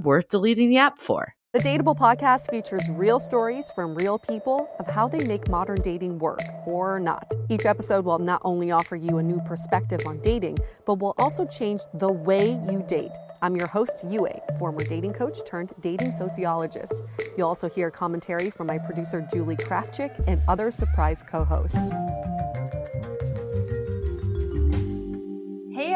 worth deleting the app for. The Dateable podcast features real stories from real people of how they make modern dating work or not. Each episode will not only offer you a new perspective on dating, but will also change the way you date. I'm your host, Yue, former dating coach turned dating sociologist. You'll also hear commentary from my producer, Julie Krafchick, and other surprise co hosts.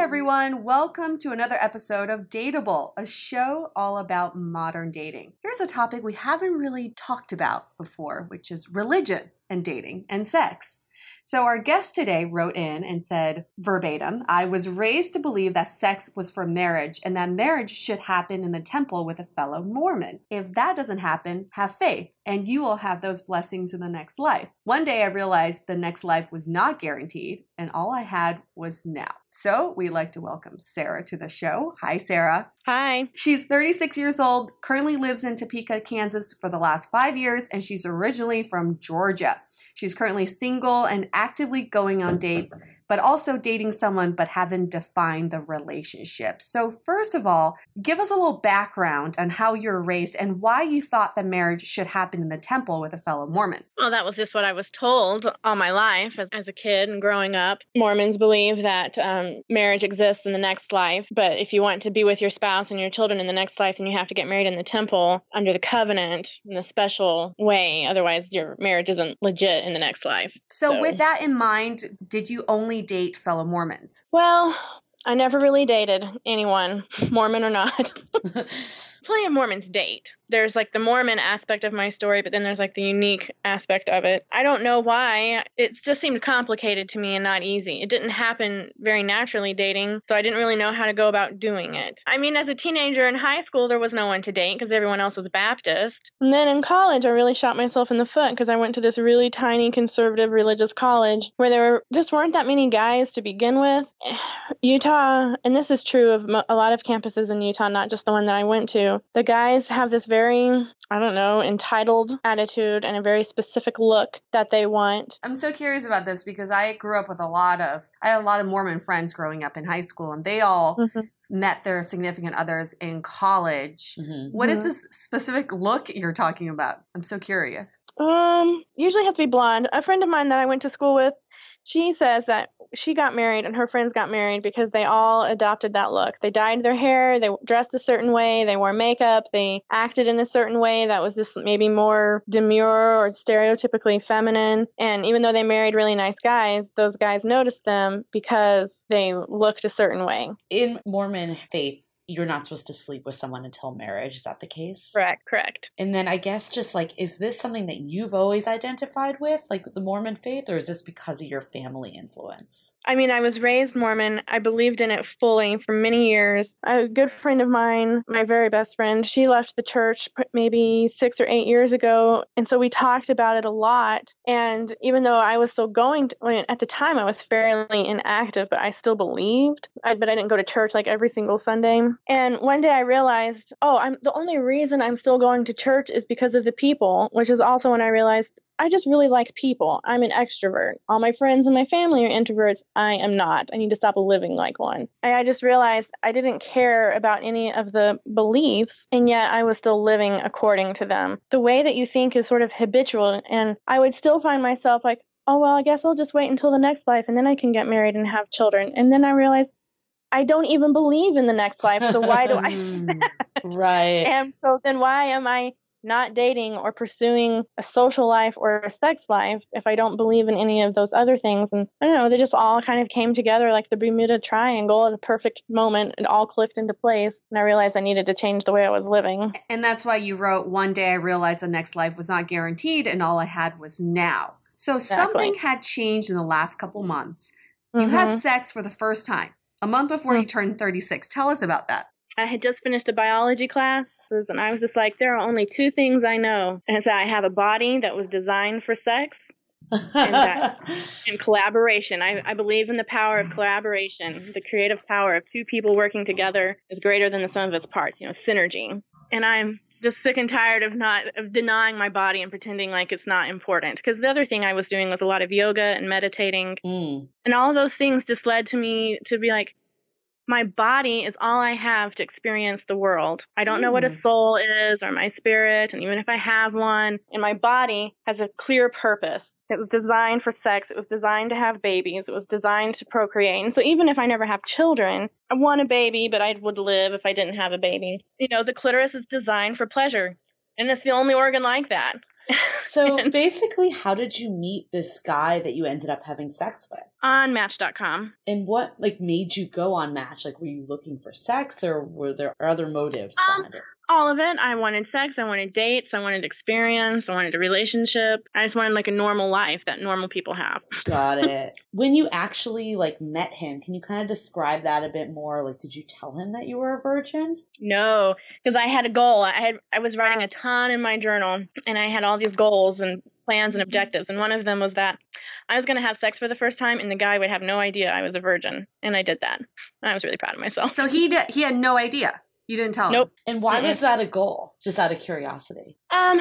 Everyone, welcome to another episode of Dateable, a show all about modern dating. Here's a topic we haven't really talked about before, which is religion and dating and sex. So, our guest today wrote in and said verbatim I was raised to believe that sex was for marriage and that marriage should happen in the temple with a fellow Mormon. If that doesn't happen, have faith and you will have those blessings in the next life. One day I realized the next life was not guaranteed, and all I had was now. So we'd like to welcome Sarah to the show. Hi, Sarah. Hi. She's 36 years old, currently lives in Topeka, Kansas for the last five years, and she's originally from Georgia. She's currently single and actively going on dates but also dating someone but haven't defined the relationship. So, first of all, give us a little background on how you're raised and why you thought that marriage should happen in the temple with a fellow Mormon. Well, that was just what I was told all my life as, as a kid and growing up. Mormons believe that um, marriage exists in the next life, but if you want to be with your spouse and your children in the next life, then you have to get married in the temple under the covenant in a special way. Otherwise, your marriage isn't legit in the next life. so. so. with that in mind, did you only only date fellow Mormons? Well, I never really dated anyone, Mormon or not. Plenty of Mormons date there's like the Mormon aspect of my story, but then there's like the unique aspect of it. I don't know why. It just seemed complicated to me and not easy. It didn't happen very naturally dating, so I didn't really know how to go about doing it. I mean, as a teenager in high school, there was no one to date because everyone else was Baptist. And then in college, I really shot myself in the foot because I went to this really tiny conservative religious college where there were, just weren't that many guys to begin with. Utah, and this is true of a lot of campuses in Utah, not just the one that I went to, to. The guys have this very, I don't know, entitled attitude and a very specific look that they want. I'm so curious about this because I grew up with a lot of, I had a lot of Mormon friends growing up in high school, and they all Mm-hmm. met their significant others in college. Mhm. What is Mhm. this specific look you're talking about? I'm so curious. Um, usually has to be blonde. A friend of mine that I went to school with, she says that she got married and her friends got married because they all adopted that look. They dyed their hair, they dressed a certain way, they wore makeup, they acted in a certain way that was just maybe more demure or stereotypically feminine. And even though they married really nice guys, those guys noticed them because they looked a certain way. In Mormon faith, you're not supposed to sleep with someone until marriage. Is that the case? Correct, correct. And then I guess just like, is this something that you've always identified with, like the Mormon faith, or is this because of your family influence? I mean, I was raised Mormon. I believed in it fully for many years. A good friend of mine, my very best friend, she left the church maybe six or eight years ago. And so we talked about it a lot. And even though I was still going, to, at the time I was fairly inactive, but I still believed. I, but I didn't go to church like every single Sunday. And one day I realized, oh, I'm the only reason I'm still going to church is because of the people, which is also when I realized I just really like people. I'm an extrovert. All my friends and my family are introverts. I am not. I need to stop living like one. And I just realized I didn't care about any of the beliefs, and yet I was still living according to them. The way that you think is sort of habitual, and I would still find myself like, oh, well, I guess I'll just wait until the next life and then I can get married and have children. And then I realized I don't even believe in the next life, so why do I? Right. And so then why am I not dating or pursuing a social life or a sex life if I don't believe in any of those other things? And I don't know, they just all kind of came together like the Bermuda Triangle at a perfect moment. It all clicked into place. And I realized I needed to change the way I was living. And that's why you wrote, One day I realized the next life was not guaranteed and all I had was now. So Exactly. something had changed in the last couple months. You had Mhm. sex for the first time a month before Mm. you turned 36. Tell us about that. I had just finished a biology class. And I was just like, there are only two things I know. And so I have a body that was designed for sex that- and collaboration. I, I believe in the power of collaboration. The creative power of two people working together is greater than the sum of its parts, you know, synergy. And I'm just sick and tired of not of denying my body and pretending like it's not important. Because the other thing I was doing was a lot of yoga and meditating Mm. and all those things just led to me to be like my body is all I have to experience the world. I don't know what a Mm. soul is or my spirit, and even if I have one, and my body has a clear purpose. It was designed for sex, it was designed to have babies, it was designed to procreate. And so even if I never have children, I want a baby, but I would live if I didn't have a baby. You know, the clitoris is designed for pleasure, and it's the only organ like that. So basically, how did you meet this guy that you ended up having sex with? On Match.com. And what like made you go on Match? Like, were you looking for sex, or were there other motives Um, behind it? All of it. I wanted sex, I wanted dates, I wanted experience, I wanted a relationship. I just wanted like a normal life that normal people have. Got it. when you actually like met him, can you kind of describe that a bit more? Like, did you tell him that you were a virgin? No, because I had a goal. I had I was writing a ton in my journal and I had all these goals and plans and objectives and one of them was that I was going to have sex for the first time and the guy would have no idea I was a virgin and I did that. I was really proud of myself. So he did, he had no idea. You didn't tell him. Nope. And why Mm-mm. was that a goal? Just out of curiosity. Um,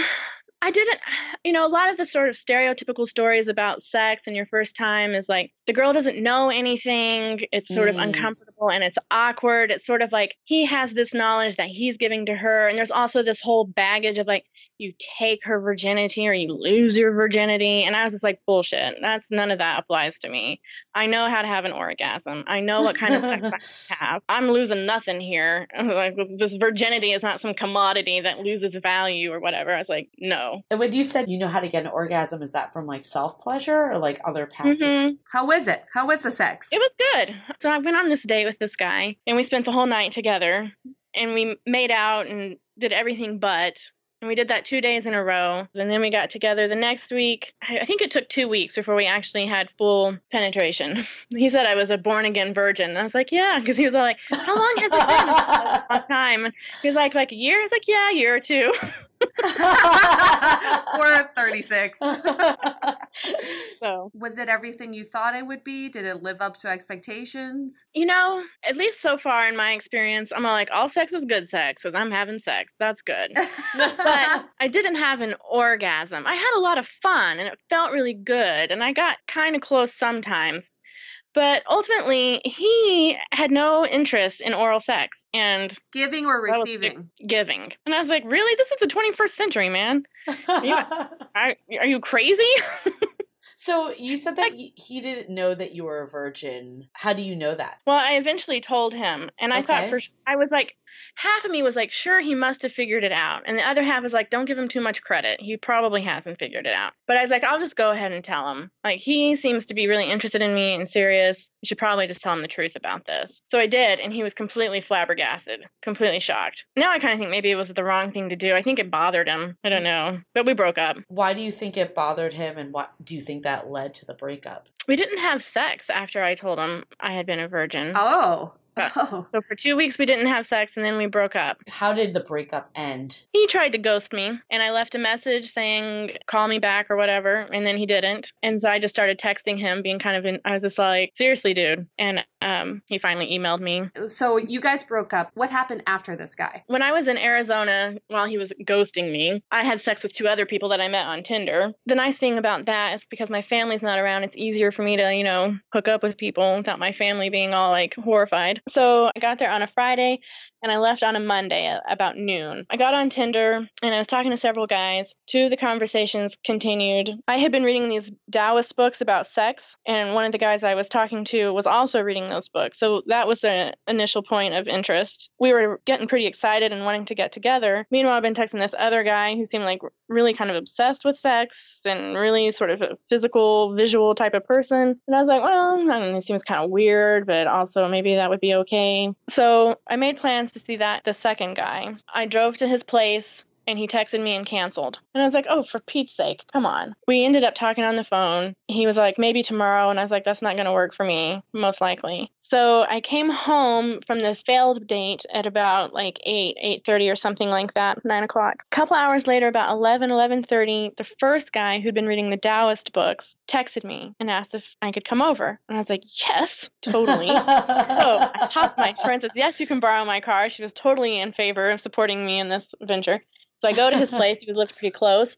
I didn't, you know, a lot of the sort of stereotypical stories about sex and your first time is like the girl doesn't know anything. It's sort of Mm. uncomfortable and it's awkward. It's sort of like he has this knowledge that he's giving to her. And there's also this whole baggage of like you take her virginity or you lose your virginity. And I was just like, bullshit. That's none of that applies to me. I know how to have an orgasm. I know what kind of sex I have. I'm losing nothing here. like this virginity is not some commodity that loses value or whatever. I was like, no. And when you said you know how to get an orgasm, is that from like self pleasure or like other past? Mhm. How was it? How was the sex? It was good. So I went on this date with this guy, and we spent the whole night together, and we made out and did everything but. And we did that two days in a row. And then we got together the next week. I I think it took two weeks before we actually had full penetration. He said I was a born again virgin. I was like, yeah, because he was all like, how long has it been? I was like, a long time. He was like, like a year? I was like, yeah, a year or two. or 36. So, Was it everything you thought it would be? Did it live up to expectations? you know, at least so far in my experience, I'm like, all sex is good sex because I'm having sex. That's good. but I didn't have an orgasm. I had a lot of fun and it felt really good. And I got kind of close sometimes. But ultimately, he had no interest in oral sex and Giving or receiving? giving. And I was like, really? This is the 21st century, man. Are, are you crazy? so you said that he didn't know that you were a virgin. How do you know that? well, I eventually told him. And I thought for, I was like, half of me was like, sure, he must have figured it out. And the other half was like, don't give him too much credit. He probably hasn't figured it out. But I was like, I'll just go ahead and tell him. Like, he seems to be really interested in me and serious. You should probably just tell him the truth about this. So I did. And he was completely flabbergasted, completely shocked. Now I kind of think maybe it was the wrong thing to do. I think it bothered him. I don't know. But we broke up. Why do you think it bothered him, and what do you think that led to the breakup? We didn't have sex after I told him I had been a virgin. Oh. Oh. So for two weeks we didn't have sex and then we broke up. How did the breakup end? He tried to ghost me and I left a message saying call me back or whatever and then he didn't. And so I just started texting him being kind of in, I was just like, seriously dude. And um, he finally emailed me. So you guys broke up. What happened after this guy? When I was in Arizona while he was ghosting me, I had sex with two other people that I met on Tinder. The nice thing about that is because my family's not around, it's easier for me to, you know, hook up with people without my family being all like horrified. So I got there on a Friday and I left on a Monday about noon. I got on Tinder and I was talking to several guys. Two of the conversations continued. I had been reading these Taoist books about sex, and one of the guys I was talking to was also reading those books. So that was the initial point of interest. We were getting pretty excited and wanting to get together. Meanwhile, I've been texting this other guy who seemed like really kind of obsessed with sex and really sort of a physical, visual type of person. And I was like, well, I mean, it seems kind of weird, but also maybe that would be okay. So I made plans to see that the second guy. I drove to his place and he texted me and canceled. And I was like, oh, for Pete's sake, come on. We ended up talking on the phone. He was like, maybe tomorrow. And I was like, that's not going to work for me, most likely. So I came home from the failed date at about like 8, 8.30 or something like that, 9 o'clock. A couple hours later, about 11, 11.30, the first guy who'd been reading the Taoist books texted me and asked if I could come over. And I was like, yes, totally. So I popped my friend says, Yes, you can borrow my car. She was totally in favor of supporting me in this venture. So I go to his place. He lived pretty close.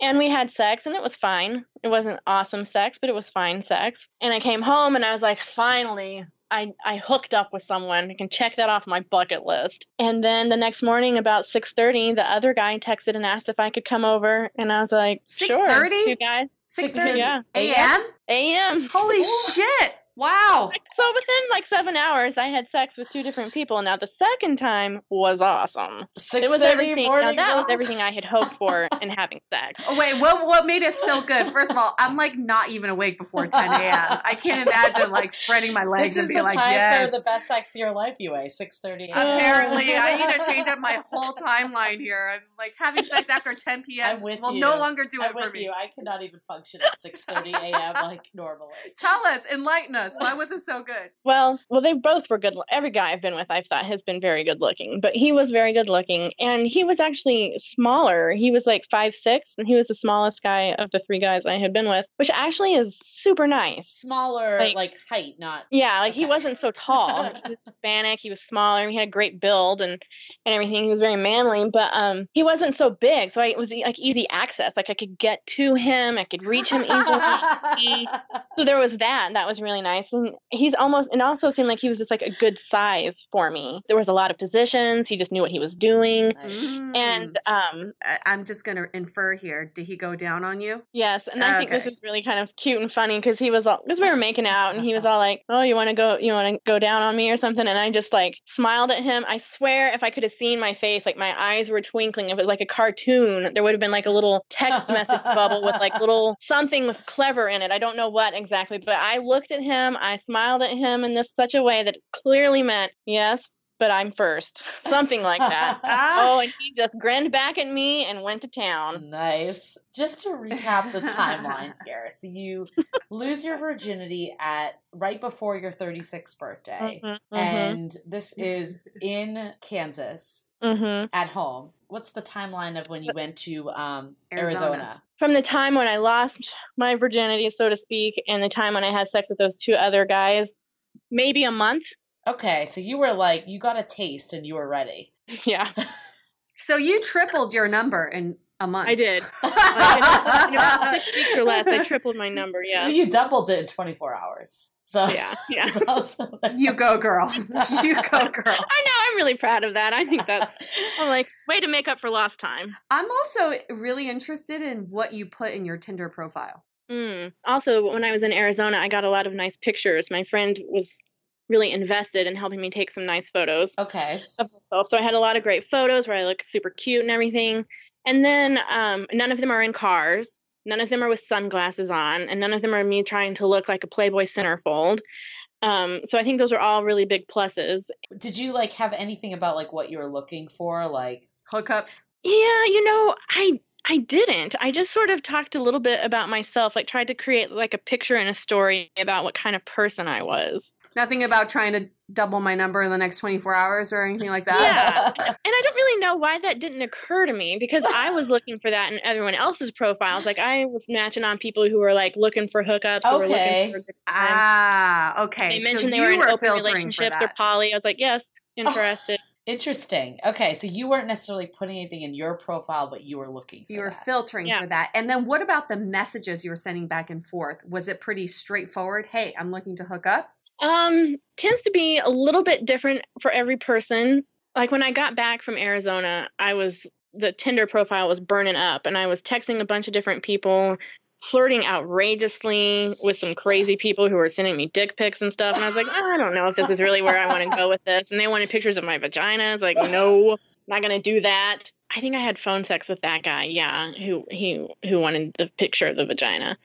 And we had sex, and it was fine. It wasn't awesome sex, but it was fine sex. And I came home, and I was like, finally, I, I hooked up with someone. I can check that off my bucket list. And then the next morning, about 6.30, the other guy texted and asked if I could come over. And I was like, sure. 6:30? You guys? 6:30 Yeah. a.m.? A.M. Holy shit. Wow. So within like seven hours, I had sex with two different people. Now the second time was awesome. It was everything. Now morning that was everything I had hoped for in having sex. Oh, wait, what what made it so good? First of all, I'm like not even awake before 10 a.m. I can't imagine like spreading my legs This is and the being like, time yes. for the best sex of your life, Yue. Six thirty. Apparently, I need to change up my whole timeline here. I'm like having sex after 10 p.m. I'm with will you. no longer do I'm it for with me. I could not even function at six thirty a.m. like normally. Tell us, enlighten us. Why was it so good? Well, well, they both were good. Every guy I've been with, I've thought has been very good looking, but he was very good looking, and he was actually smaller. He was like five six, and he was the smallest guy of the three guys I had been with, which actually is super nice. Smaller, Like- like, height, not. Yeah, like he wasn't so tall. he was Hispanic. He was smaller. and He had a great build and and everything. He was very manly, but um, he wasn't so big. So I, it was like easy access. Like I could get to him. I could reach him easily. So there was that. and That was really nice. And he's almost, and also seemed like he was just like a good size for me. There was a lot of positions. He just knew what he was doing. Nice. And um, I- I'm just gonna infer here. Did he go down on you? yes, and I think this is really kind of cute and funny because he was all because we were making out and he was all like, "Oh, you want to go? You want to go down on me or something?" And I just like smiled at him. I swear, if I could have seen my face, like my eyes were twinkling. If it was like a cartoon, there would have been like a little text message bubble with like little something clever in it. I don't know what exactly, but I looked at him. I smiled at him in this such a way that clearly meant yes. But I'm first, something like that. Oh, and he just grinned back at me and went to town. Nice. Just to recap the timeline here. So you lose your virginity at right before your 36th birthday. Mhm, mhm, And this is in Kansas mhm. at home. What's the timeline of when you went to um, Arizona. Arizona? From the time when I lost my virginity, so to speak, and the time when I had sex with those two other guys, maybe a month. Okay, so you were like you got a taste and you were ready. Yeah, So you tripled your number in a month. I did. Like, in, in about six weeks or less, I tripled my number. Yeah, You doubled it in 24 hours. So yeah, yeah. it's also- You go, girl. you go, girl. I know. I'm really proud of that. I think that's I'm like way to make up for lost time. I'm also really interested in what you put in your Tinder profile. Mm. Also, when I was in Arizona, I got a lot of nice pictures. My friend was really invested in helping me take some nice photos okay. of myself. So I had a lot of great photos where I look super cute and everything. And then um, none of them are in cars. None of them are with sunglasses on, and none of them are me trying to look like a Playboy centerfold. Um, so I think those are all really big pluses. Did you like have anything about like what you were looking for? Like, Hookups. Yeah, you know, I I didn't. I just sort of talked a little bit about myself, like tried to create like a picture and a story about what kind of person I was. Nothing about trying to double my number in the next 24 hours or anything like that. Yeah. And I don't really know why that didn't occur to me because I was looking for that in everyone else's profiles. Like I was matching on people who were like looking for hookups or were Okay. looking for a good time. Ah, okay. They so mentioned they you were in open relationships or that. poly. I was like, yes, interested. interesting. Okay, so you weren't necessarily putting anything in your profile, but you were looking for You were that. filtering Yeah. for that. And then what about the messages you were sending back and forth? Was it pretty straightforward? Hey, I'm looking to hook up. Um, tends to be a little bit different for every person. Like when I got back from Arizona, I was the Tinder profile was burning up and I was texting a bunch of different people, flirting outrageously with some crazy people who were sending me dick pics and stuff. And I was like, "Oh, I don't know if this is really where I want to go with this. And they wanted pictures of my vagina. It's like, no, I'm not gonna do that. I think I had phone sex with that guy, yeah, who he who wanted the picture of the vagina.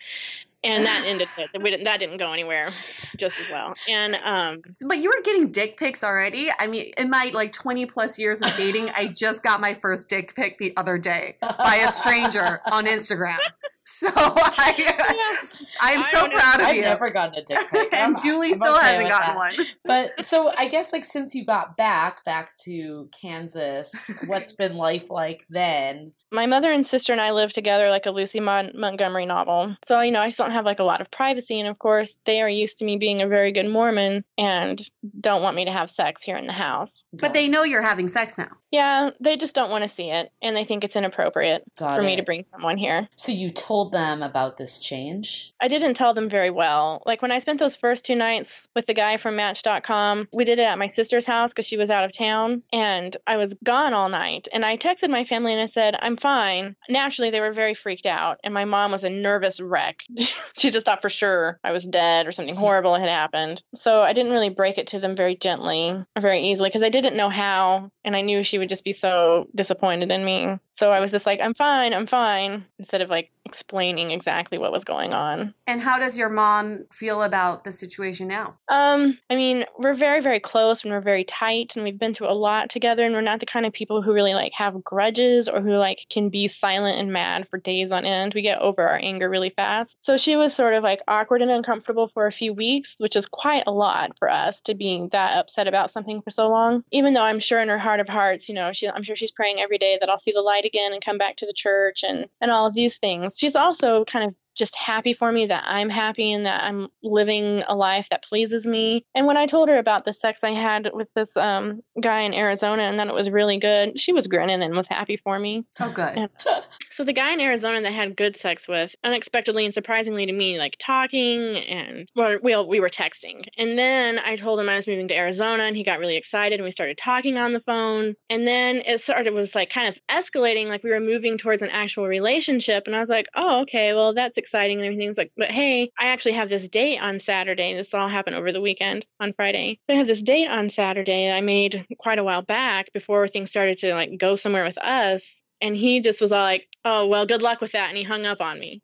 And that ended it. We didn't, that didn't go anywhere just as well. And um But you were getting dick pics already. I mean, in my like 20 plus years of dating, I just got my first dick pic the other day by a stranger on Instagram. So I, I'm I so don't know. proud of you. I've you. never gotten a dick pic. and I'm- Julie I'm still okay hasn't gotten that. one. But so I guess like since you got back back to Kansas, what's been life like then? my mother and sister and I live together like a Lucy Mon- Montgomery novel. So, you know, I just don't have like a lot of privacy. And of course, they are used to me being a very good Mormon and don't want me to have sex here in the house. But they know you're having sex now. Yeah, they just don't want to see it. And they think it's inappropriate Got for me to bring someone here. So you told them about this change? I didn't tell them very well. Like when I spent those first two nights with the guy from Match.com, we did it at my sister's house because she was out of town and I was gone all night. And I texted my family and I said, I'm fine. Naturally, they were very freaked out. And my mom was a nervous wreck. she just thought for sure I was dead or something horrible had happened. So I didn't really break it to them very gently or very easily because I didn't know how. And I knew she would just be so disappointed in me. So I was just like, I'm fine, I'm fine, instead of like explaining exactly what was going on. And how does your mom feel about the situation now? Um, I mean, we're very, very close and we're very tight and we've been through a lot together and we're not the kind of people who really like have grudges or who like can be silent and mad for days on end. We get over our anger really fast. So she was sort of like awkward and uncomfortable for a few weeks, which is quite a lot for us to be that upset about something for so long. Even though I'm sure in her heart of hearts, you know, she I'm sure she's praying every day that I'll see the light again and come back to the church and and all of these things. She's also kind of just happy for me that I'm happy and that I'm living a life that pleases me. And when I told her about the sex I had with this um, guy in Arizona and that it was really good, she was grinning and was happy for me. Oh, good. Yeah. So the guy in Arizona that I had good sex with, unexpectedly and surprisingly to me, like talking and well, we we were texting. And then I told him I was moving to Arizona, and he got really excited, and we started talking on the phone. And then it started was like kind of escalating, like we were moving towards an actual relationship. And I was like, oh, okay, well that's exciting and everything. It's like, but hey, I actually have this date on Saturday. This all happened over the weekend on Friday. I have this date on Saturday I made quite a while back before things started to like go somewhere with us and he just was all like, "Oh well, good luck with that," and he hung up on me.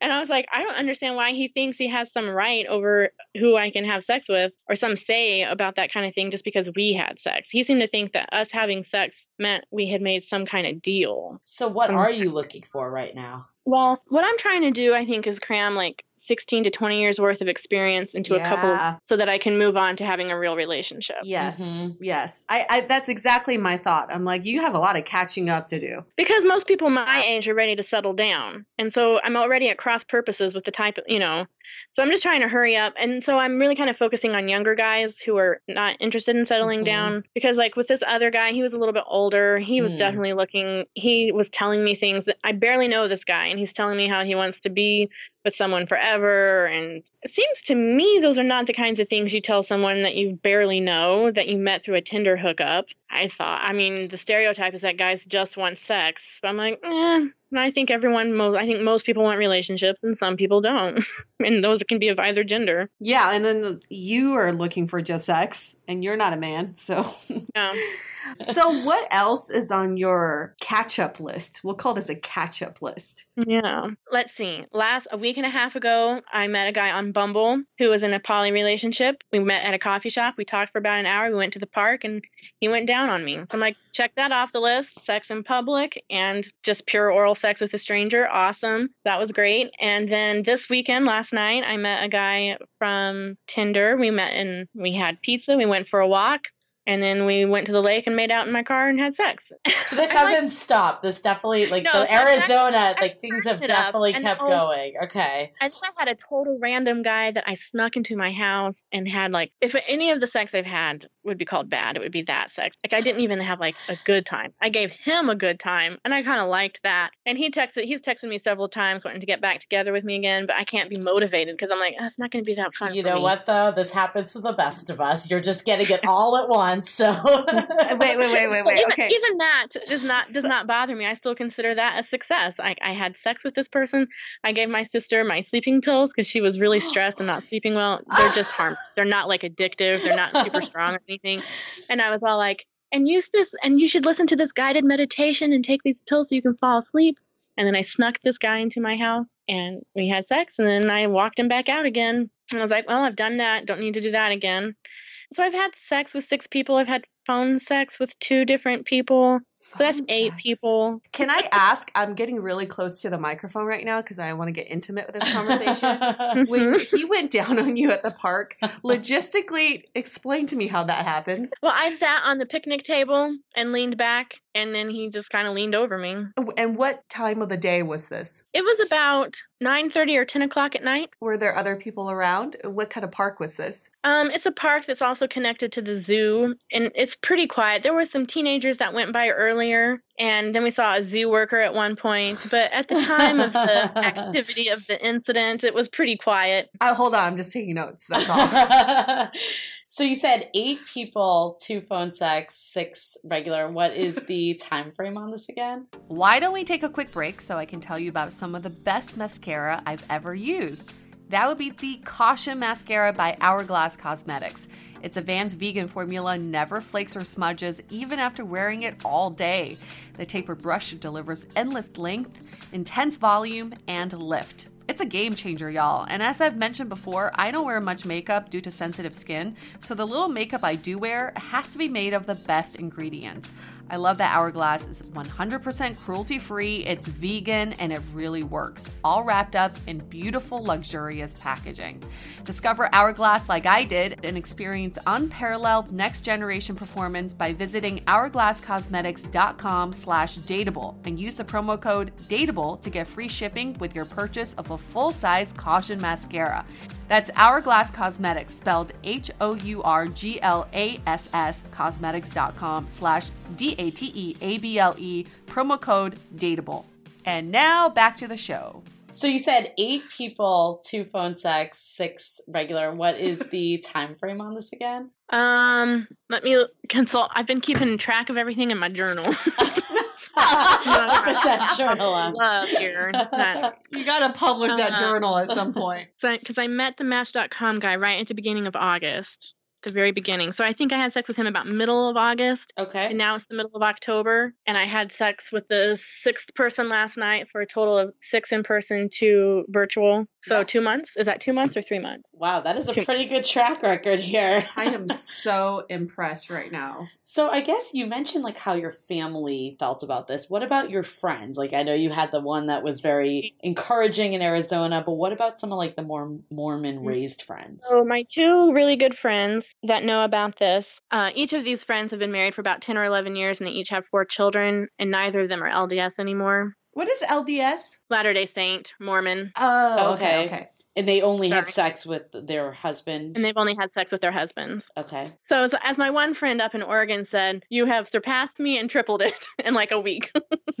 And I was like, I don't understand why he thinks he has some right over who I can have sex with or some say about that kind of thing just because we had sex. He seemed to think that us having sex meant we had made some kind of deal. So, what Some- are you looking for right now? Well, what I'm trying to do, I think, is cram like 16 to 20 years worth of experience into a couple so that I can move on to having a real relationship. Yes, Mhm. yes. I, I that's exactly my thought. I'm like, you have a lot of catching up to do. Because most people my age are ready to settle down. And so I'm already at cross purposes with the type of, you know, so I'm just trying to hurry up. And so I'm really kind of focusing on younger guys who are not interested in settling Mhm. down. Because, like, with this other guy, he was a little bit older. He was Mm. definitely looking, he was telling me things that I barely know this guy. And he's telling me how he wants to be with someone forever. And it seems to me those are not the kinds of things you tell someone that you barely know that you met through a Tinder hookup. I thought, I mean, the stereotype is that guys just want sex. But I'm like, eh. I think everyone, mo- I think most people want relationships and some people don't. and those can be of either gender. Yeah, and then you are looking for just sex, and you're not a man, so. Yeah. so what else is on your catch-up list? We'll call this a catch-up list. Yeah. Let's see. Last a week and a half ago, I met a guy on Bumble who was in a poly relationship. We met at a coffee shop. We talked for about an hour. We went to the park and he went down on me. So I'm like, check that off the list. Sex in public and just pure oral sex with a stranger. Awesome. That was great. And then this weekend, last night, I met a guy from Tinder. We met and we had pizza. We went for a walk. And then we went to the lake and made out in my car and had sex. So this hasn't stopped. This definitely like No, the so Arizona, I like things have started it up, definitely kept oh, going. Okay. And I had a total random guy that I snuck into my house and had like, if any of the sex I've had would be called bad, it would be that sex. Like I didn't even have like a good time. I gave him a good time, and I kind of liked that. And he texted, he's texted me several times wanting to get back together with me again, but I can't be motivated because I'm like, "Ah, it's not going to be that fun. You know me." what though? This happens to the best of us. You're just getting it all at once. So Wait, wait, wait, wait, wait. even, Okay. even that does not does not bother me. I still consider that a success. I, I had sex with this person. I gave my sister my sleeping pills because she was really stressed and not sleeping well. They're just harm. They're not like addictive. They're not super strong or anything. And I was all like, and use this, and you should listen to this guided meditation and take these pills so you can fall asleep. And then I snuck this guy into my house and we had sex. And then I walked him back out again. And I was like, well, I've done that. Don't need to do that again. So I've had sex with six people. I've had phone sex with two different people. So that's Phone eight people. Can I ask? I'm getting really close to the microphone right now because I want to get intimate with this conversation. when he went down on you at the park, logistically, explain to me how that happened. Well, I sat on the picnic table and leaned back, and then he just kind of leaned over me. And what time of the day was this? It was about nine thirty or ten o'clock at night. Were there other people around? What kind of park was this? Um, it's a park that's also connected to the zoo, and it's pretty quiet. There were some teenagers that went by earlier, and then we saw a zoo worker at one point. But at the time of the activity of the incident, it was pretty quiet. Uh, hold on, I'm just taking notes. That's all. so you said eight people, two phone sex, six regular. What is the time frame on this again? Why don't we take a quick break so I can tell you about some of the best mascara I've ever used? That would be the Caution Mascara by Hourglass Cosmetics. Its a Vans vegan formula never flakes or smudges, even after wearing it all day. The tapered brush delivers endless length, intense volume, and lift. It's a game changer, y'all. And as I've mentioned before, I don't wear much makeup due to sensitive skin, so the little makeup I do wear has to be made of the best ingredients. I love that Hourglass is 100% cruelty free, it's vegan, and it really works, all wrapped up in beautiful, luxurious packaging. Discover Hourglass like I did and experience unparalleled next generation performance by visiting hourglasscosmetics.com slash dateable and use the promo code dateable to get free shipping with your purchase of a full-size caution mascara. That's Hourglass Cosmetics, spelled H-O-U-R-G-L-A-S-S, cosmetics.com slash D-A-T-E-A-B-L-E, promo code dateable. And now back to the show. So you said eight people, two phone sex, six regular. What is the time frame on this again? Um, let me consult. I've been keeping track of everything in my journal. That journal on. Love here. That- you got to publish that Uh, journal at some point. because I met the Match.com guy right at the beginning of August. The very beginning. So I think I had sex with him about middle of August. Okay. And now it's the middle of October, and I had sex with the sixth person last night for a total of six in person, two virtual. So Wow. two months. Is that two months or three months? Wow, that is a Two- pretty good track record here. I am so impressed right now. So I guess you mentioned like how your family felt about this. What about your friends? Like I know you had the one that was very encouraging in Arizona, but what about some of like the more Mormon raised friends? So my two really good friends that know about this, uh, each of these friends have been married for about ten or eleven years, and they each have four children, and neither of them are LDS anymore. What is LDS? Latter Day Saint, Mormon, Oh, okay, Okay. okay. And they only had sex with their husband. and they've only had sex with their husbands. okay. So as, as my one friend up in Oregon said, you have surpassed me and tripled it in like a week.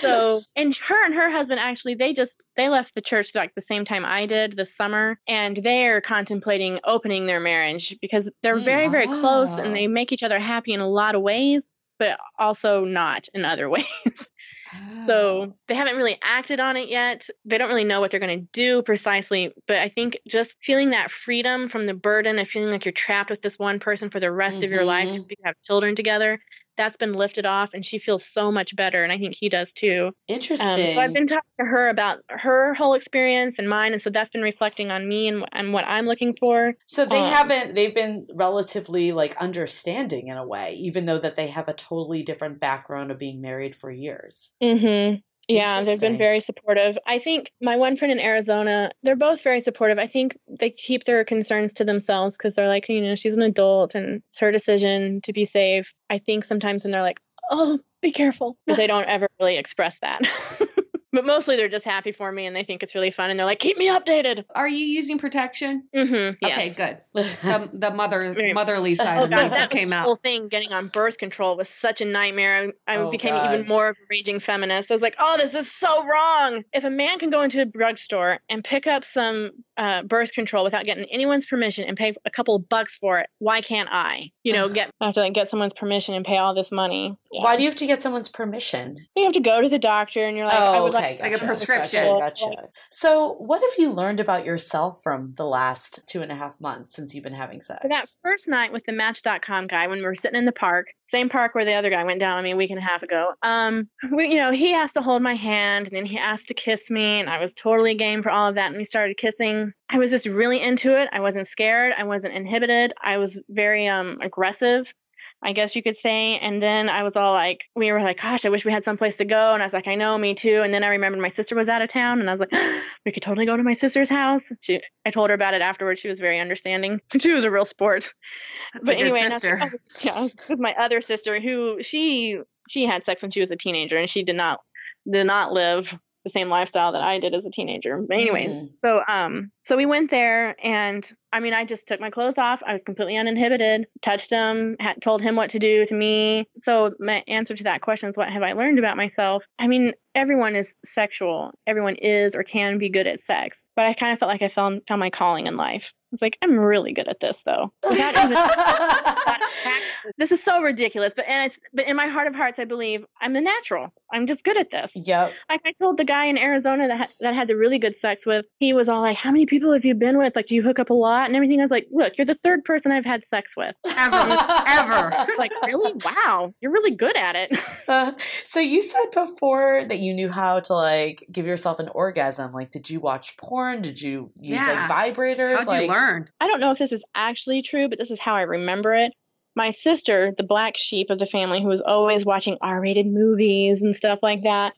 so and her and her husband actually they just they left the church like the same time i did this summer and they're contemplating opening their marriage because they're Mm, very very close and they make each other happy in a lot of ways but also not in other ways. So they haven't really acted on it yet. They don't really know what they're going to do precisely but i think just feeling that freedom from the burden of feeling like you're trapped with this one person for the rest of your life Mhm. just because you have children together that's been lifted off and she feels so much better and i think he does too Interesting. um, so I've been talking to her about her whole experience and mine, and so that's been reflecting on me and, and what I'm looking for. So they Um, haven't they've been relatively like understanding in a way, even though that they have a totally different background of being married for years. Mm-hmm. Yeah, they've been very supportive. I think my one friend in Arizona, they're both very supportive. I think they keep their concerns to themselves because they're like, you know, she's an adult and it's her decision to be safe. I think sometimes when they're like, oh, be careful, they don't ever really express that. but mostly they're just happy for me and they think it's really fun and they're like, keep me updated. Are you using protection? Mm-hmm. Okay, good. The, the mother motherly side Oh of gosh, that came out. whole thing getting on birth control was such a nightmare. I, I Oh, became God. even more of a raging feminist. I was like, oh, this is so wrong. If a man can go into a drugstore and pick up some uh, birth control without getting anyone's permission and pay a couple of bucks for it, why can't I? You know, get I have to like get someone's permission and pay all this money. Yeah. Why do you have to get someone's permission? you have to go to the doctor and you're like, I oh, would okay, like like a prescription. Gotcha, gotcha. So, what have you learned about yourself from the last two and a half months since you've been having sex? For that first night with the Match.com guy, when we were sitting in the park, same park where the other guy went down on me a week and a half ago. Um, we, you know, he asked to hold my hand, and then he asked to kiss me, and I was totally game for all of that, and we started kissing. I was just really into it. I wasn't scared. I wasn't inhibited. I was very um aggressive. I guess you could say. And then I was all like, we were like, gosh, I wish we had someplace to go. And I was like, I know, me too. And then I remembered my sister was out of town, and I was like, we could totally go to my sister's house. She, I told her about it afterwards. She was very understanding. She was a real sport. That's but anyway, sister. like, oh, yeah, this was my other sister who she she had sex when she was a teenager, and she did not did not live the same lifestyle that I did as a teenager. But anyway, Mhm. so um, so we went there, and I mean, I just took my clothes off. I was completely uninhibited. Touched him, had told him what to do to me. So my answer to that question is, what have I learned about myself? I mean, everyone is sexual. Everyone is or can be good at sex. But I kind of felt like I found found my calling in life. I was like, I'm really good at this, though. Without even. This is so ridiculous, but and it's but in my heart of hearts, I believe I'm a natural. I'm just good at this. yep. Like I told the guy in Arizona that that had the really good sex with, he was all like, "How many people have you been with? Like, do you hook up a lot and everything?" I was like, "Look, you're the third person I've had sex with." Ever. Ever. Like, really? Wow, you're really good at it. Uh, so you said before that you knew how to like give yourself an orgasm. Like, did you watch porn? Did you use Yeah. like vibrators? How'd like, you learn? I don't know if this is actually true, but this is how I remember it. My sister, the black sheep of the family, who was always watching R rated movies and stuff like that,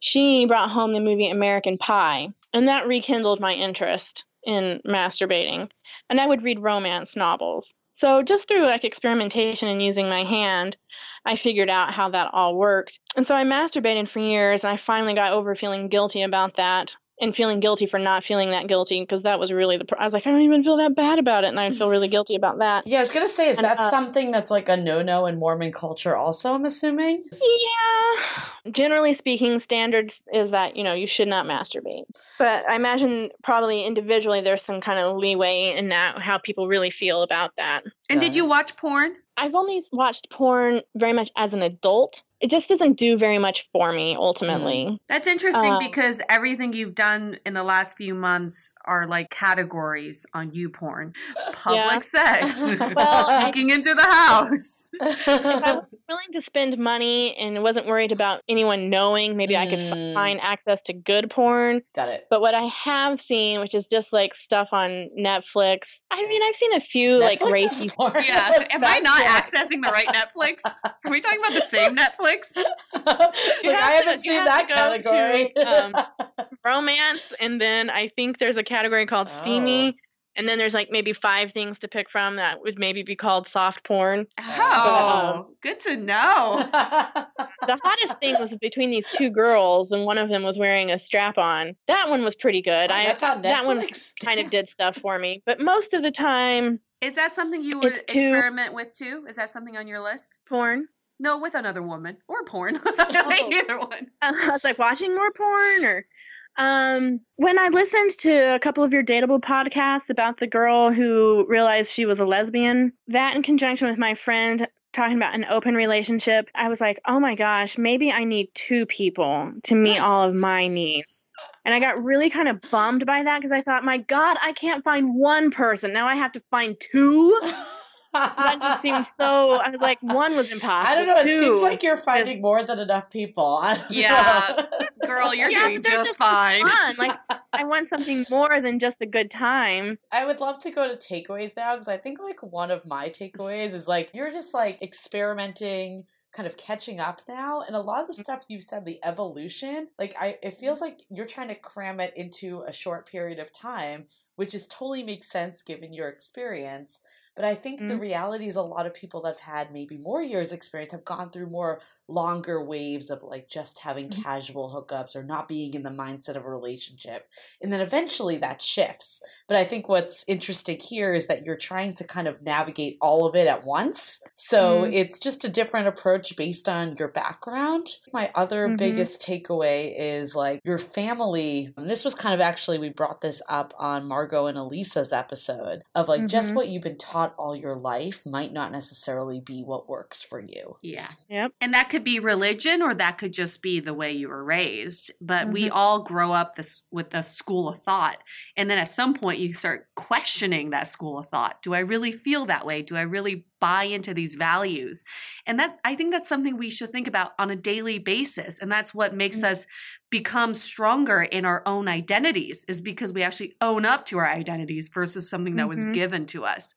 she brought home the movie American Pie, and that rekindled my interest in masturbating. And I would read romance novels. So, just through like experimentation and using my hand, I figured out how that all worked. And so I masturbated for years, and I finally got over feeling guilty about that and feeling guilty for not feeling that guilty because that was really the. Pr- I was like, I don't even feel that bad about it, and I feel really guilty about that. Yeah, I was gonna say, is And, that uh, something that's like a no-no in Mormon culture? Also, I'm assuming. Yeah. Generally speaking, standards is that, you know, you should not masturbate. But I imagine probably individually there's some kind of leeway in that, how people really feel about that. And Got did you watch porn? I've only watched porn very much as an adult. it just doesn't do very much for me ultimately. Mm. That's interesting Um, because everything you've done in the last few months are like categories on YouPorn. Public sex, Well, sneaking into the house. if I was willing to spend money and wasn't worried about anyone knowing, maybe I could f- Mm. find access to good porn. Got it. But what I have seen, which is just like stuff on Netflix, I mean, I've seen a few like racy. porn. Yeah. Am I not for? Accessing the right Netflix? Are we talking about the same Netflix? Like, You I have haven't to- seen have that to go to, category. um, Romance, and then I think there's a category called Oh. steamy. And then there's like maybe five things to pick from that would maybe be called soft porn. Oh, good to know. The hottest thing was between these two girls, and one of them was wearing a strap on. That one was pretty good. Oh, I that's on that one kind of did stuff for me. But most of the time, Is that something you would too- experiment with too? Is that something on your list? porn. No, with another woman or porn. Oh. Either one. I was like watching more porn or um when I listened to a couple of your dateable podcasts about the girl who realized she was a lesbian, that in conjunction with my friend talking about an open relationship, I was like, "Oh my gosh, maybe I need two people to meet all of my needs." And I got really kind of bummed by that because I thought, "My god, I can't find one person. Now I have to find two. That just seems so I was like, one was impossible. I don't know. It seems like you're finding more than enough people. Yeah. Girl, you're Yeah, doing just, just fine. fun. Like I want something more than just a good time. I would love to go to takeaways now because I think like one of my takeaways is like you're just like experimenting, kind of catching up now, and a lot of the mm-hmm. stuff you said, the evolution, like I, it feels mm-hmm. like you're trying to cram it into a short period of time, which is totally makes sense given your experience. But I think the Mhm. reality is a lot of people that have had maybe more years experience have gone through more longer waves of like just having Mhm. casual hookups or not being in the mindset of a relationship. And then eventually that shifts. But I think what's interesting here is that you're trying to kind of navigate all of it at once. So Mhm. it's just a different approach based on your background. My other biggest takeaway is like your family. And this was kind of actually, we brought this up on Margot and Elisa's episode of like just what you've been taught all your life might not necessarily be what works for you. Yeah. Yep. And that could be religion or that could just be the way you were raised. But we Mm-hmm. all grow up this with the school of thought. And then at some point you start questioning that school of thought. Do I really feel that way? Do I really buy into these values? And that I think that's something we should think about on a daily basis. And that's what makes Mm-hmm. us become stronger in our own identities is because we actually own up to our identities versus something that was Mhm. given to us.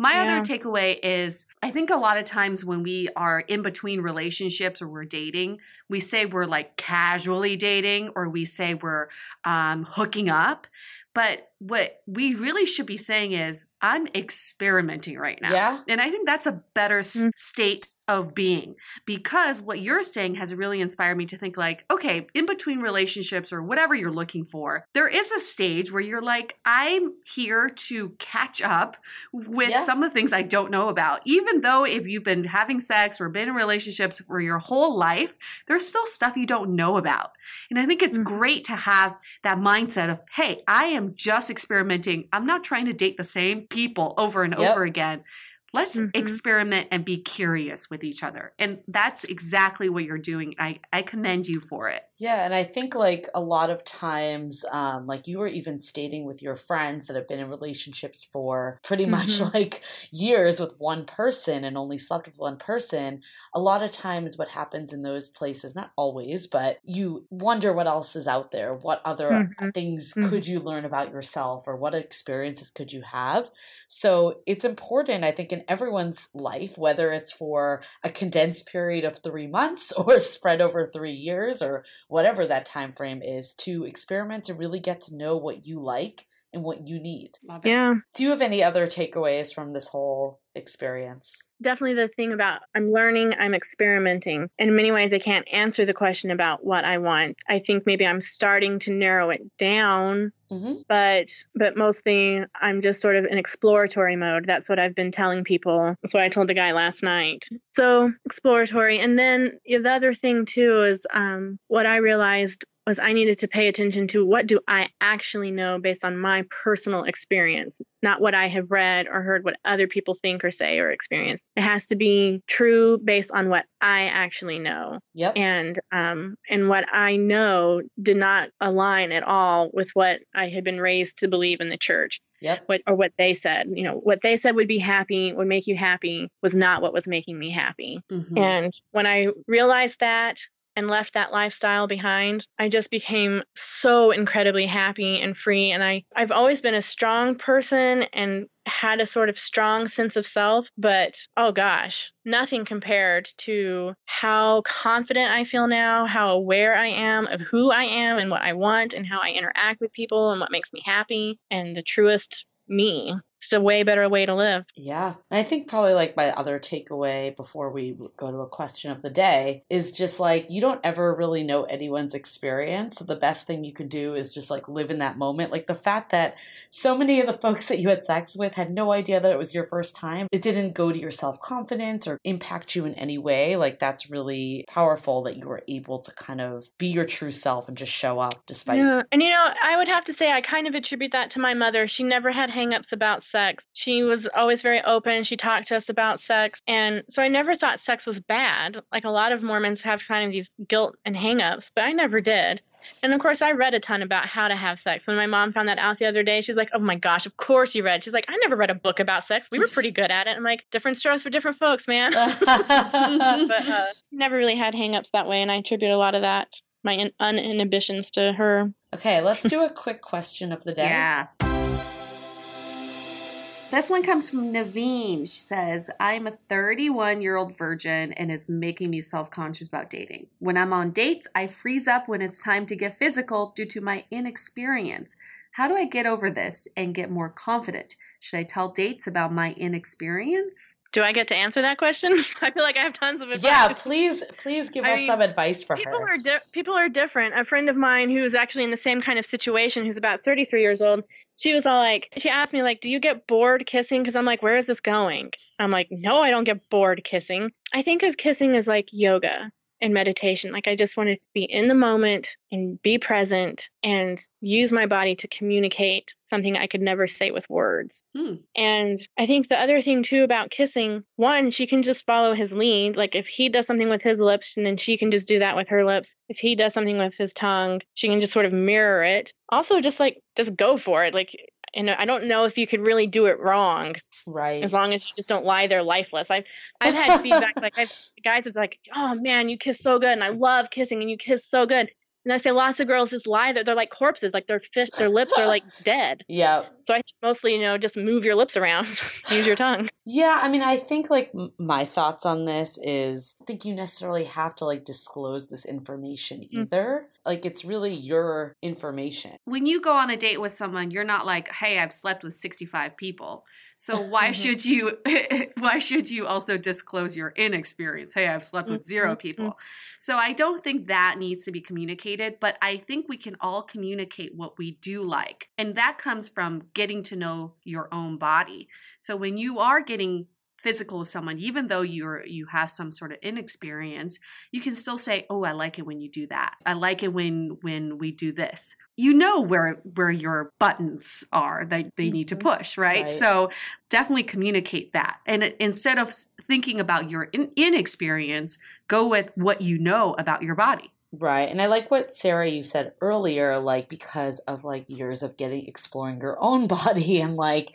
My Yeah. other takeaway is I think a lot of times when we are in between relationships or we're dating, we say we're like casually dating or we say we're um, hooking up. But what we really should be saying is, I'm experimenting right now. Yeah. And I think that's a better Mm. state of being because what you're saying has really inspired me to think like okay in between relationships or whatever you're looking for there is a stage where you're like i'm here to catch up with Yeah. some of the things i don't know about even though if you've been having sex or been in relationships for your whole life there's still stuff you don't know about and i think it's Mhm. great to have that mindset of hey i am just experimenting i'm not trying to date the same people over and Yep. over again let's Mhm. experiment and be curious with each other and that's exactly what you're doing i i commend you for it Yeah, and I think like a lot of times, um, like you were even stating with your friends that have been in relationships for pretty much Mhm. like years with one person and only slept with one person. A lot of times, what happens in those places, not always, but you wonder what else is out there. What other Mhm. things Mhm. could you learn about yourself or what experiences could you have? So it's important, I think, in everyone's life, whether it's for a condensed period of three months or spread over three years or whatever that time frame is, to experiment to really get to know what you like and what you need. love it Yeah. Do you have any other takeaways from this whole experience? Definitely the thing about I'm learning, I'm experimenting. In many ways, I can't answer the question about what I want. I think maybe I'm starting to narrow it down Mm-hmm. but but mostly i'm just sort of in exploratory mode that's what i've been telling people that's what i told the guy last night so exploratory and then yeah, the other thing too is um, what i realized was I needed to pay attention to what do I actually know based on my personal experience, not what I have read or heard what other people think or say or experience. It has to be true based on what I actually know. Yep. And um and what I know did not align at all with what I had been raised to believe in the church Yep. what or what they said you know what they said would be happy would make you happy was not what was making me happy Mhm. and when i realized that and left that lifestyle behind i just became so incredibly happy and free. And i i've always been a strong person and had a sort of strong sense of self but oh gosh nothing compared to how confident i feel now how aware i am of who i am and what i want and how i interact with people and what makes me happy and the truest me it's a way better way to live Yeah. And I think probably like my other takeaway before we go to a question of the day is just like you don't ever really know anyone's experience. So the best thing you can do is just like live in that moment. Like the fact that so many of the folks that you had sex with had no idea that it was your first time. It didn't go to your self confidence or impact you in any way. Like that's really powerful that you were able to kind of be your true self and just show up despite. Yeah, and you know, I would have to say I kind of attribute that to my mother. She never had hangups about sex. She was always very open. She talked to us about sex, and so I never thought sex was bad. Like a lot of Mormons have kind of these guilt and hangups, but I never did. And of course, I read a ton about how to have sex. When my mom found that out the other day, she was like, "Oh my gosh, of course you read." She's like, "I never read a book about sex. We were pretty good at it." I'm like, "Different strokes for different folks, man." but uh, she never really had hangups that way, and I attribute a lot of that my in- uninhibitions to her. okay, let's do a quick question of the day. Yeah. This one comes from Naveen. She says, I'm a 31 year old virgin and it's making me self conscious about dating. When I'm on dates, I freeze up when it's time to get physical due to my inexperience. How do I get over this and get more confident? Should I tell dates about my inexperience? Do I get to answer that question? I feel like I have tons of advice. Yeah, please, please give I us mean, some advice for people her. are di- people are different. A friend of mine who's actually in the same kind of situation, who's about 33 years old, she was all like, she asked me like, "Do you get bored kissing?" Because I'm like, "Where is this going?" I'm like, "No, I don't get bored kissing. I think of kissing as like yoga and meditation. Like I just want to be in the moment and be present and use my body to communicate something I could never say with words." Hmm. And I think the other thing too about kissing, one, she can just follow his lead. Like if he does something with his lips, and then she can just do that with her lips. If he does something with his tongue, she can just sort of mirror it. Also, just like just go for it. Like, and I don't know if you could really do it wrong Right. as long as you just don't lie there lifeless. I've I've had feedback like I've guys it's like, oh man, you kiss so good, and I love kissing, and you kiss so good. And I say lots of girls just lie there. They're like corpses, like their fish, their lips are like dead. yeah. So I think mostly, you know, just move your lips around, use your tongue. Yeah, I mean, I think like my thoughts on this is I think you necessarily have to like disclose this information Mm. either. Like it's really your information. When you go on a date with someone, you're not like, hey, I've slept with 65 people. So why should you why should you also disclose your inexperience? Hey, I've slept with 0 Mhm. people. So I don't think that needs to be communicated, but I think we can all communicate what we do like. And that comes from getting to know your own body. So when you are getting physical with someone even though you're you have some sort of inexperience you can still say oh i like it when you do that i like it when when we do this you know where where your buttons are that they need to Mhm. push right? Right. so definitely communicate that and instead of thinking about your in- inexperience go with what you know about your body Right. And I like what Sarah you said earlier like because of like years of getting exploring your own body and like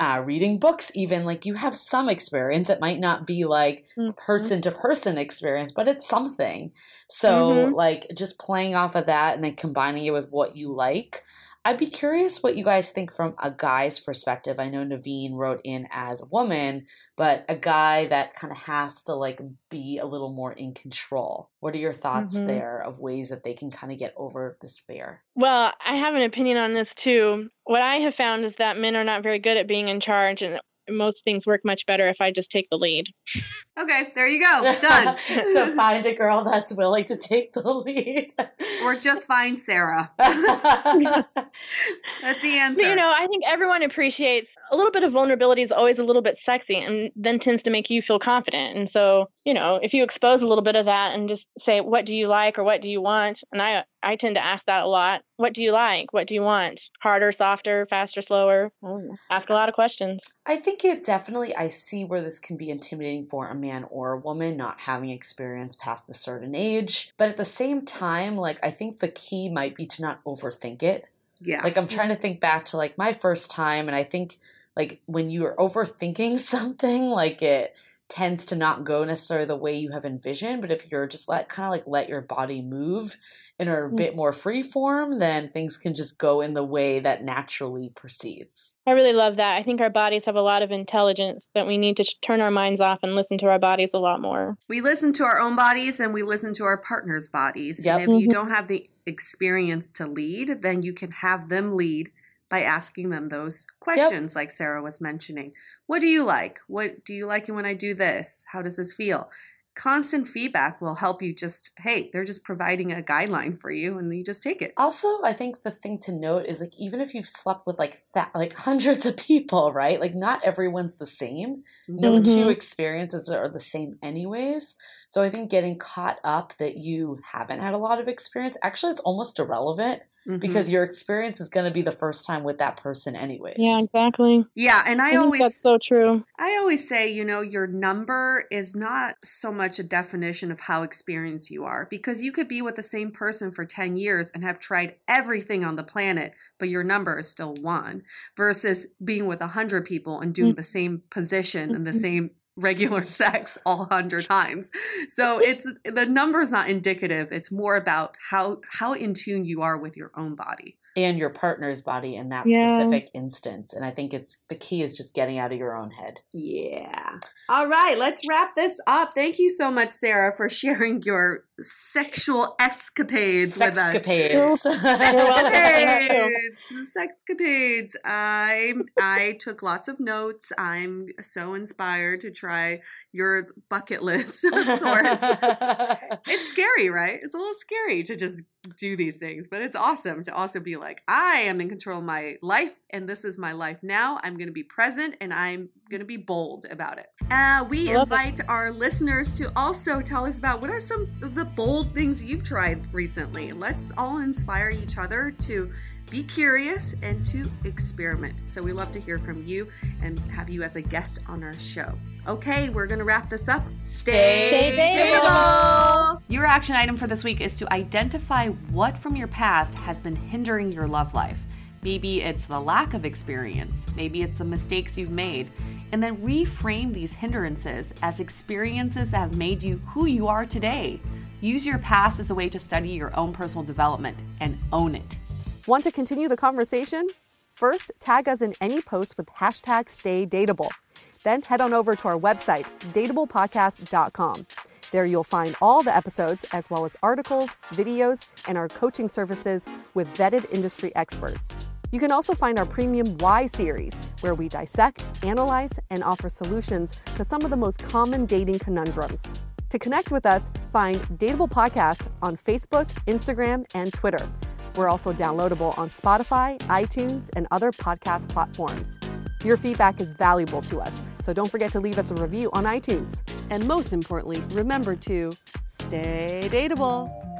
uh, reading books even like you have some experience it might not be like Mhm. person to person experience but it's something so Mhm. like just playing off of that and then combining it with what you like i'd be curious what you guys think from a guy's perspective i know naveen wrote in as a woman but a guy that kind of has to like be a little more in control what are your thoughts Mhm. there of ways that they can kind of get over this fear Well, I have an opinion on this too. What I have found is that men are not very good at being in charge, and most things work much better if I just take the lead. okay there you go. Done. So find a girl that's willing to take the lead. Or just find sarah. That's the answer But, you know, I think everyone appreciates a little bit of vulnerability is always a little bit sexy and then tends to make you feel confident. And so you know, if you expose a little bit of that and just say, what do you like or what do you want? And I, I tend to ask that a lot. What do you like? What do you want? Harder, softer, faster, slower? Oh, ask a lot of questions. I think it definitely, I see where this can be intimidating for a man or a woman not having experience past a certain age. But at the same time, like, I think the key might be to not overthink it. Yeah. Like, I'm trying to think back to like my first time, and I think like when you are overthinking something, like it, tends to not go necessarily the way you have envisioned but if you're just let kind of like let your body move in a Mm. bit more free form then things can just go in the way that naturally proceeds I really love that. I think our bodies have a lot of intelligence that we need to sh- turn our minds off and listen to our bodies a lot more. we listen to our own bodies and we listen to our partner's bodies. Yep. And if you Mhm. don't have the experience to lead, then you can have them lead by asking them those questions, like Sarah was mentioning. What do you like? What do you like when I do this? How does this feel? Constant feedback will help you just, hey, they're just providing a guideline for you and you just take it. also i think the thing to note is like even if you've slept with like that like hundreds of people right like not everyone's the same no Mhm. two experiences are the same anyways so i think getting caught up that you haven't had a lot of experience actually it's almost irrelevant Mhm. because your experience is going to be the first time with that person anyways Yeah, exactly. yeah, and I, I, think always that's so true. I always say, you know, your number is not so much a definition of how experienced you are because you could be with the same person for 10 years and have tried everything on the planet, but your number is still one versus being with 100 people and doing the same position and the same regular sex all 100 times. So it's the number is not indicative. It's more about how how in tune you are with your own body. And your partner's body in that Yeah. specific instance. And I think it's the key is just getting out of your own head. Yeah. All right, let's wrap this up. Thank you so much, Sarah, for sharing your sexual escapades with us. Sexcapades. Sexcapades. Sexcapades. I I took lots of notes. I'm so inspired to try your bucket list of sorts. It's scary, right? It's a little scary to just do these things, but it's awesome to also be like, I am in control of my life, and this is my life now. I'm going to be present, and I'm going to be bold about it. Uh, we Love it. invite our listeners to also tell us about what are some of the bold things you've tried recently. Let's all inspire each other to be curious and to experiment. So we love to hear from you and have you as a guest on our show. Okay, we're going to wrap this up. Stay, Stay. Your action item for this week is to identify what from your past has been hindering your love life. Maybe it's the lack of experience, maybe it's the mistakes you've made, and then reframe these hindrances as experiences that have made you who you are today. Use your past as a way to study your own personal development and own it. Want to continue the conversation? First, tag us in any post with hashtag StayDateable. Then head on over to our website, dateablepodcast.com. There you'll find all the episodes, as well as articles, videos, and our coaching services with vetted industry experts. You can also find our premium Why series, where we dissect, analyze, and offer solutions to some of the most common dating conundrums. To connect with us, find Dateable Podcast on Facebook, Instagram, and Twitter. We're also downloadable on Spotify, iTunes, and other podcast platforms. Your feedback is valuable to us, so don't forget to leave us a review on iTunes. And most importantly, remember to stay dateable.